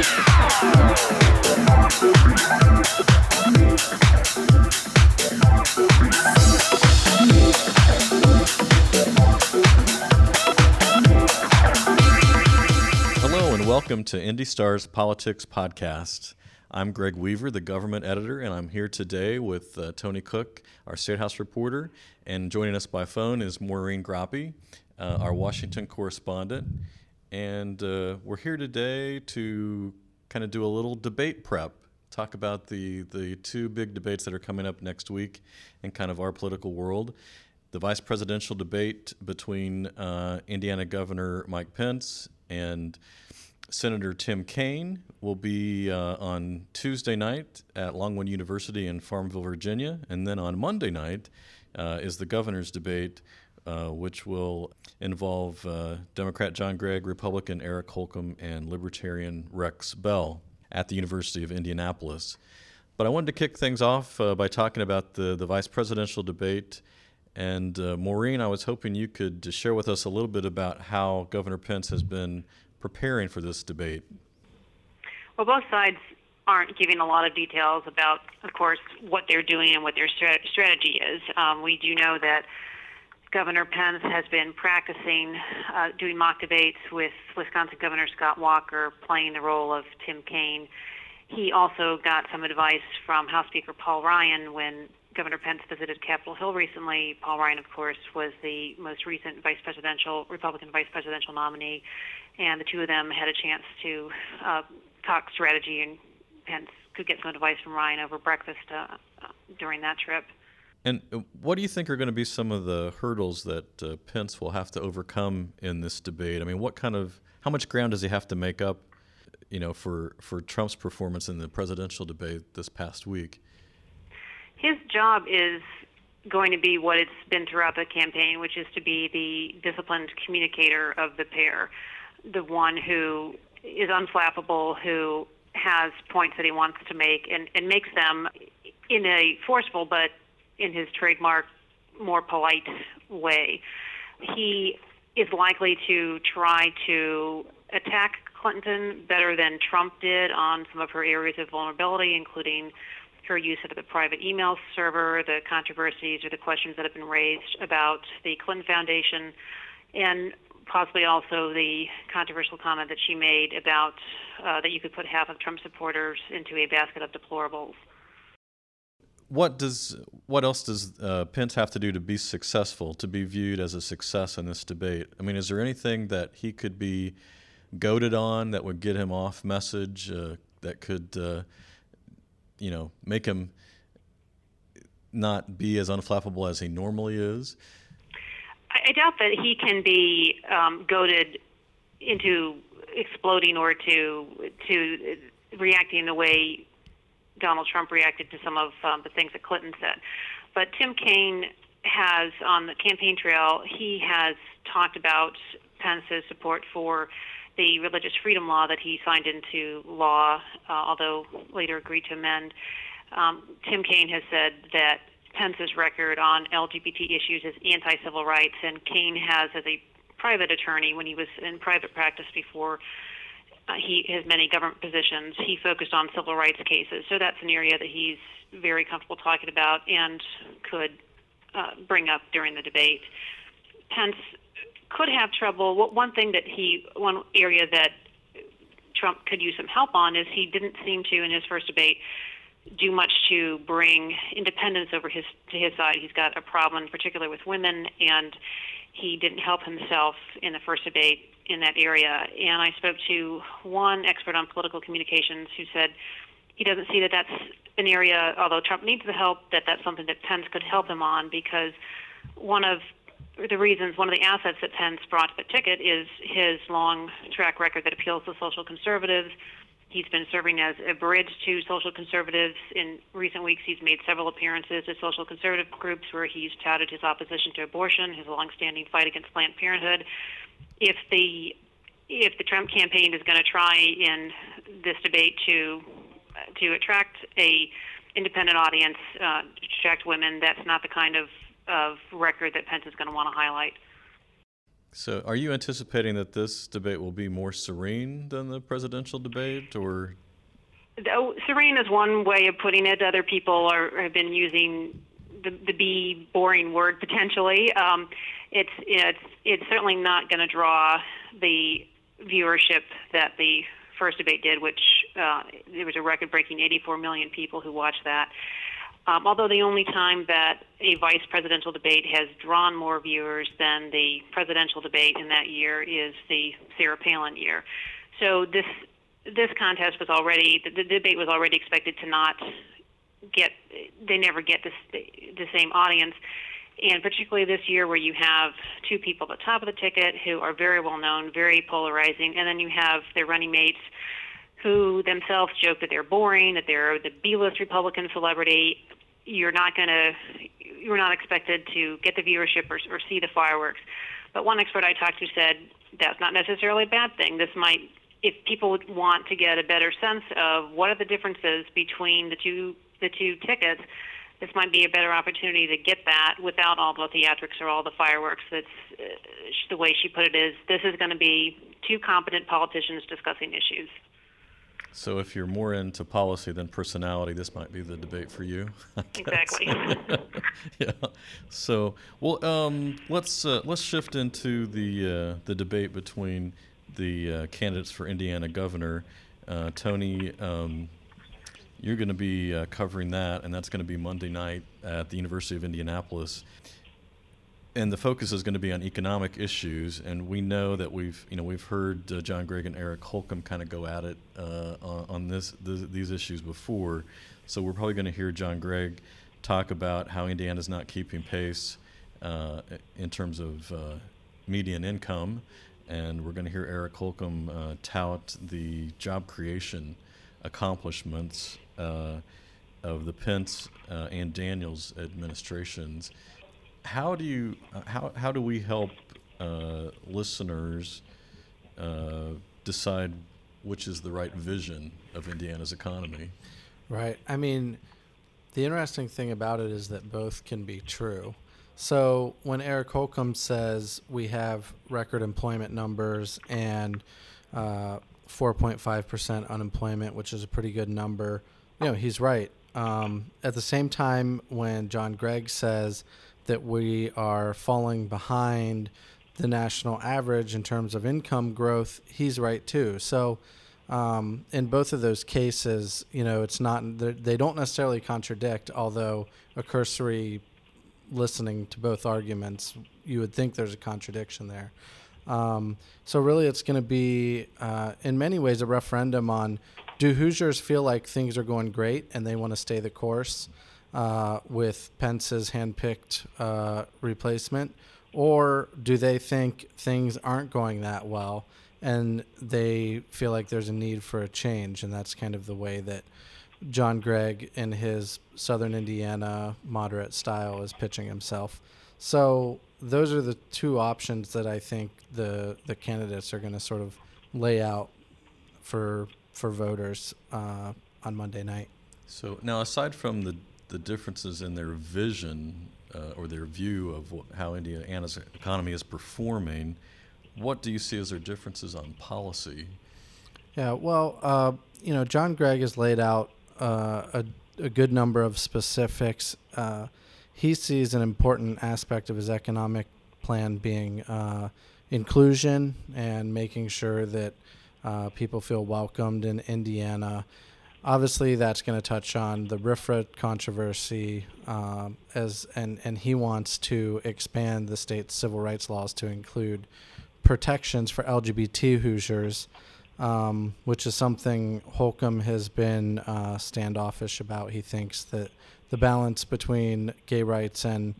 Hello and welcome to IndyStar's Politics Podcast. I'm Greg Weaver, the government editor, and I'm here today with uh, Tony Cook, our State House reporter, and joining us by phone is Maureen Groppe, uh, our Washington correspondent. And uh, we're here today to kind of do a little debate prep, talk about the, the two big debates that are coming up next week in kind of our political world. The vice presidential debate between uh, Indiana Governor Mike Pence and Senator Tim Kaine will be uh, on Tuesday night at Longwood University in Farmville, Virginia. And then on Monday night uh, is the governor's debate, uh, which will involve uh, Democrat John Gregg, Republican Eric Holcomb, and Libertarian Rex Bell at the University of Indianapolis. But I wanted to kick things off uh, by talking about the, the vice presidential debate. And uh, Maureen, I was hoping you could share with us a little bit about how Governor Pence has been preparing for this debate. Well, both sides aren't giving a lot of details about, of course, what they're doing and what their strat- strategy is. Um, we do know that Governor Pence has been practicing uh, doing mock debates with Wisconsin Governor Scott Walker, playing the role of Tim Kaine. He also got some advice from House Speaker Paul Ryan when Governor Pence visited Capitol Hill recently. Paul Ryan, of course, was the most recent vice presidential Republican vice presidential nominee, and the two of them had a chance to uh, talk strategy, and Pence could get some advice from Ryan over breakfast uh, during that trip. And uh, what do you think are going to be some of the hurdles that uh, Pence will have to overcome in this debate? I mean, what kind of how much ground does he have to make up, you know, for for Trump's performance in the presidential debate this past week? his job is going to be what it's been throughout the campaign, which is to be the disciplined communicator of the pair, the one who is unflappable, who has points that he wants to make and, and makes them in a forceful but in his trademark more polite way. He is likely to try to attack Clinton better than Trump did on some of her areas of vulnerability, including her use of the private email server, the controversies or the questions that have been raised about the Clinton Foundation, and possibly also the controversial comment that she made about uh, that you could put half of Trump supporters into a basket of deplorables. What does what else does uh, Pence have to do to be successful, to be viewed as a success in this debate? I mean, is there anything that he could be goaded on that would get him off message, uh, that could uh, you know, make him not be as unflappable as he normally is? I doubt that he can be um, goaded into exploding or to to reacting the way Donald Trump reacted to some of um, the things that Clinton said. But Tim Kaine has on the campaign trail. He has talked about Pence's support for the religious freedom law that he signed into law, uh, although later agreed to amend. Um, Tim Kaine has said that Pence's record on LGBT issues is anti civil rights, and Kaine has, as a private attorney, when he was in private practice before uh, he his many government positions, he focused on civil rights cases. So that's an area that he's very comfortable talking about and could uh, bring up during the debate. Pence could have trouble. One thing that he, one area that Trump could use some help on is he didn't seem to in his first debate do much to bring independents over his to his side. He's got a problem, particularly with women, and he didn't help himself in the first debate in that area. And I spoke to one expert on political communications who said he doesn't see that that's an area, although Trump needs the help, that that's something that Pence could help him on because one of the reasons, one of the assets that Pence brought to the ticket is his long track record that appeals to social conservatives. He's been serving as a bridge to social conservatives. In recent weeks, he's made several appearances to social conservative groups where he's touted his opposition to abortion, his longstanding fight against Planned Parenthood. If the if the Trump campaign is going to try in this debate to to attract a independent audience, uh, to attract women, that's not the kind of of record that Pence is going to want to highlight. So, are you anticipating that this debate will be more serene than the presidential debate, or? Though serene is one way of putting it. Other people are have been using the the B boring word potentially. Um, it's it's it's certainly not going to draw the viewership that the first debate did, which uh, there was a record-breaking 84 million people who watched that. Um, although the only time that a vice presidential debate has drawn more viewers than the presidential debate in that year is the Sarah Palin year. So this this contest was already the, the debate was already expected to not get they never get the the same audience and particularly this year where you have two people at the top of the ticket who are very well known, very polarizing, and then you have their running mates who themselves joke that they're boring, that they're the B-list Republican celebrity. You're not going to, you're not expected to get the viewership or, or see the fireworks. But one expert I talked to said that's not necessarily a bad thing. This might, if people would want to get a better sense of what are the differences between the two the two tickets, this might be a better opportunity to get that without all the theatrics or all the fireworks. That's uh, the way she put it. Is this is going to be two competent politicians discussing issues. So, if you're more into policy than personality, this might be the debate for you. Exactly. yeah. So, well, um, let's uh, let's shift into the uh, the debate between the uh, candidates for Indiana governor. Uh, Tony, um, you're going to be uh, covering that, and that's going to be Monday night at the University of Indianapolis. And the focus is going to be on economic issues, and we know that we've, you know, we've heard uh, John Gregg and Eric Holcomb kind of go at it uh, on, this, th- these issues before. So we're probably going to hear John Gregg talk about how Indiana's not keeping pace uh, in terms of uh, median income, and we're going to hear Eric Holcomb uh, tout the job creation accomplishments of the Pence uh, and Daniels administrations. How do you uh, how how do we help uh, listeners uh, decide which is the right vision of Indiana's economy? Right. I mean, the interesting thing about it is that both can be true. So when Eric Holcomb says we have record employment numbers and uh, 4.5% unemployment, which is a pretty good number, you know, he's right. Um, at the same time, when John Gregg says that we are falling behind the national average in terms of income growth, he's right too. So, um, in both of those cases, you know, it's not they don't necessarily contradict. Although a cursory listening to both arguments, you would think there's a contradiction there. Um, so really, it's going to be, uh, in many ways, a referendum on do Hoosiers feel like things are going great and they want to stay the course uh, with Pence's handpicked uh, replacement? Or do they think things aren't going that well and they feel like there's a need for a change? And that's kind of the way that John Gregg, in his Southern Indiana moderate style, is pitching himself. So those are the two options that I think the the candidates are going to sort of lay out for for voters uh, on Monday night. So now, aside from the the differences in their vision uh, or their view of what, how Indiana's economy is performing, what do you see as their differences on policy? Yeah, well, uh, you know, John Gregg has laid out uh, a, a, good number of specifics. Uh, he sees an important aspect of his economic plan being uh, inclusion and making sure that uh, people feel welcomed in Indiana. Obviously, that's going to touch on the RFRA controversy, um, as and and he wants to expand the state's civil rights laws to include protections for LGBT Hoosiers, um, which is something Holcomb has been uh, standoffish about. He thinks that the balance between gay rights and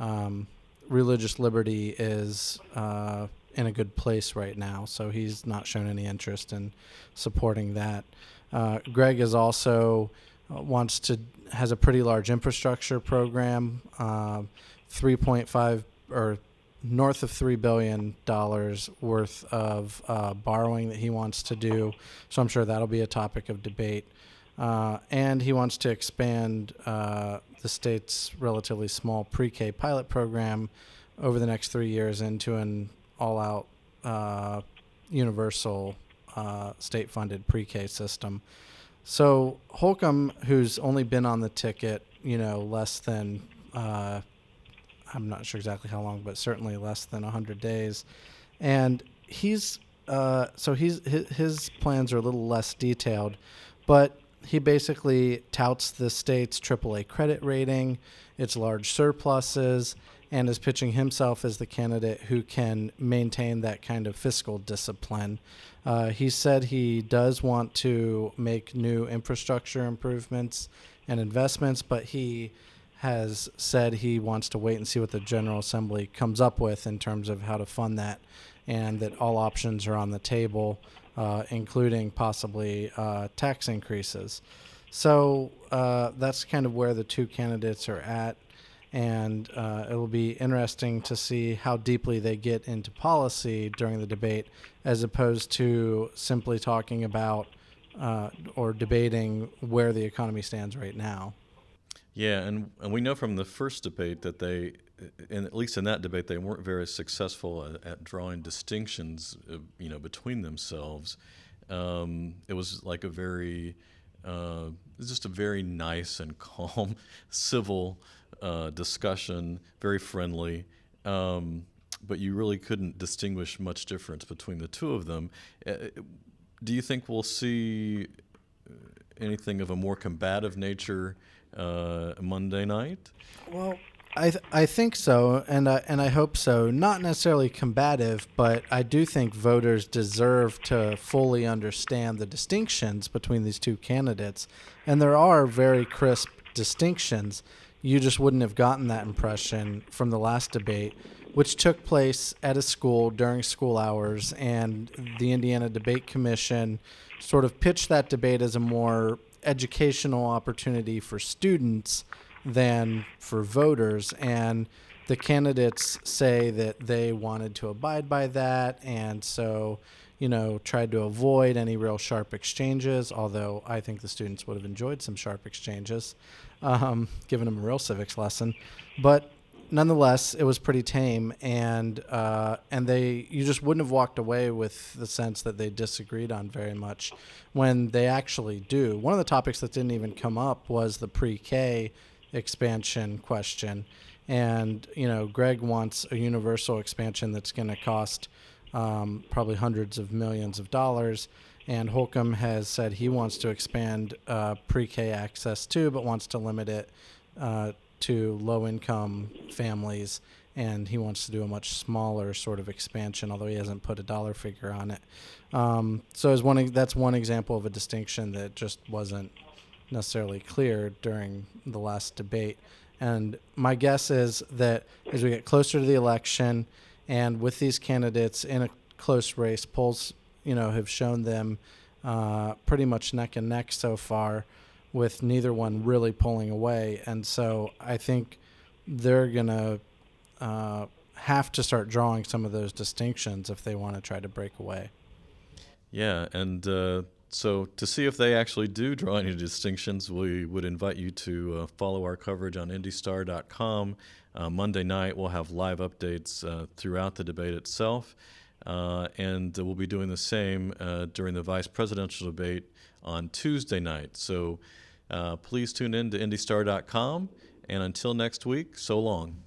um, religious liberty is uh, in a good place right now, so he's not shown any interest in supporting that. Uh, Gregg is also uh, wants to has a pretty large infrastructure program, uh, 3.5 or north of three billion dollars worth of uh, borrowing that he wants to do. So I'm sure that'll be a topic of debate. Uh, and he wants to expand uh, the state's relatively small pre-K pilot program over the next three years into an all out uh, universal uh, state funded pre K system. So Holcomb, who's only been on the ticket, you know, less than, uh, I'm not sure exactly how long, but certainly less than 100 days. And he's, uh, so he's, his, his plans are a little less detailed, but he basically touts the state's AAA credit rating, its large surpluses, and is pitching himself as the candidate who can maintain that kind of fiscal discipline. Uh, he said he does want to make new infrastructure improvements and investments, but he has said he wants to wait and see what the General Assembly comes up with in terms of how to fund that, and that all options are on the table, uh, including possibly uh, tax increases. So uh, that's kind of where the two candidates are at and uh, it will be interesting to see how deeply they get into policy during the debate, as opposed to simply talking about uh, or debating where the economy stands right now. Yeah, and, and we know from the first debate that they, and at least in that debate, they weren't very successful at, at drawing distinctions, uh, you know, between themselves. Um, it was like a very, uh, just a very nice and calm, civil uh, discussion, very friendly. Um, but you really couldn't distinguish much difference between the two of them. Uh, do you think we'll see uh, anything of a more combative nature uh, Monday night? Well, I th- I think so, and and I hope so. Not necessarily combative, but I do think voters deserve to fully understand the distinctions between these two candidates, and there are very crisp distinctions you just wouldn't have gotten that impression from the last debate, which took place at a school during school hours. And the Indiana Debate Commission sort of pitched that debate as a more educational opportunity for students than for voters. And the candidates say that they wanted to abide by that. And so you know, tried to avoid any real sharp exchanges, although I think the students would have enjoyed some sharp exchanges, um, giving them a real civics lesson. But nonetheless, it was pretty tame, and uh, and they you just wouldn't have walked away with the sense that they disagreed on very much, when they actually do. One of the topics that didn't even come up was the pre-K expansion question, and you know, Gregg wants a universal expansion that's going to cost um, probably hundreds of millions of dollars. And Holcomb has said he wants to expand uh, pre K access too, but wants to limit it uh, to low income families. And he wants to do a much smaller sort of expansion, although he hasn't put a dollar figure on it. Um, so one, that's one example of a distinction that just wasn't necessarily clear during the last debate. And my guess is that as we get closer to the election, and with these candidates in a close race, polls you know have shown them uh, pretty much neck and neck so far, with neither one really pulling away. And so I think they're gonna uh, have to start drawing some of those distinctions if they want to try to break away. Yeah, and uh, so to see if they actually do draw any distinctions, we would invite you to uh, follow our coverage on IndyStar.com. Uh, Monday night, we'll have live updates uh, throughout the debate itself. Uh, and we'll be doing the same uh, during the vice presidential debate on Tuesday night. So uh, please tune in to IndyStar.com. And until next week, so long.